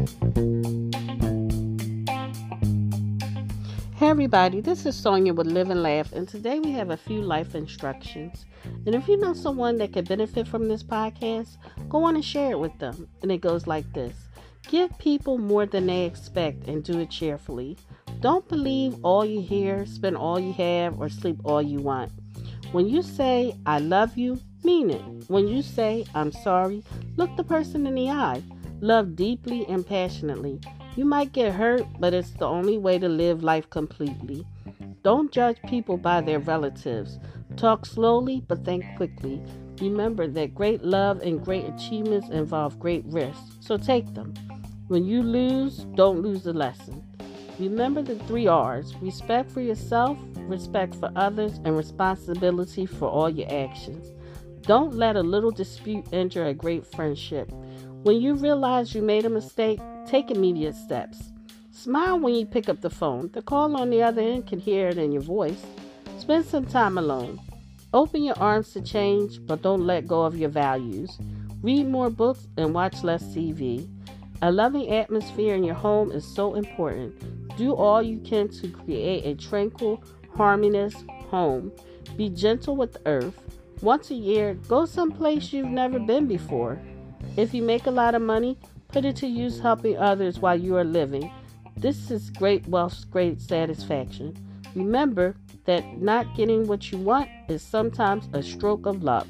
Hey everybody, this is Sonia with Live and Laugh, and today we have a few life instructions. And if you know someone that could benefit from this podcast, go on and share it with them. And it goes like this Give people more than they expect and do it cheerfully. Don't believe all you hear, spend all you have, or sleep all you want. When you say, I love you, mean it. When you say, I'm sorry, look the person in the eye. Love deeply and passionately. You might get hurt, but it's the only way to live life completely. Don't judge people by their relatives. Talk slowly, but think quickly. Remember that great love and great achievements involve great risks, so take them. When you lose, don't lose the lesson. Remember the three R's respect for yourself, respect for others, and responsibility for all your actions. Don't let a little dispute injure a great friendship. When you realize you made a mistake, take immediate steps. Smile when you pick up the phone. The call on the other end can hear it in your voice. Spend some time alone. Open your arms to change, but don't let go of your values. Read more books and watch less TV. A loving atmosphere in your home is so important. Do all you can to create a tranquil, harmonious home. Be gentle with the earth. Once a year, go someplace you've never been before. If you make a lot of money, put it to use helping others while you are living. This is great wealth, great satisfaction. Remember that not getting what you want is sometimes a stroke of luck.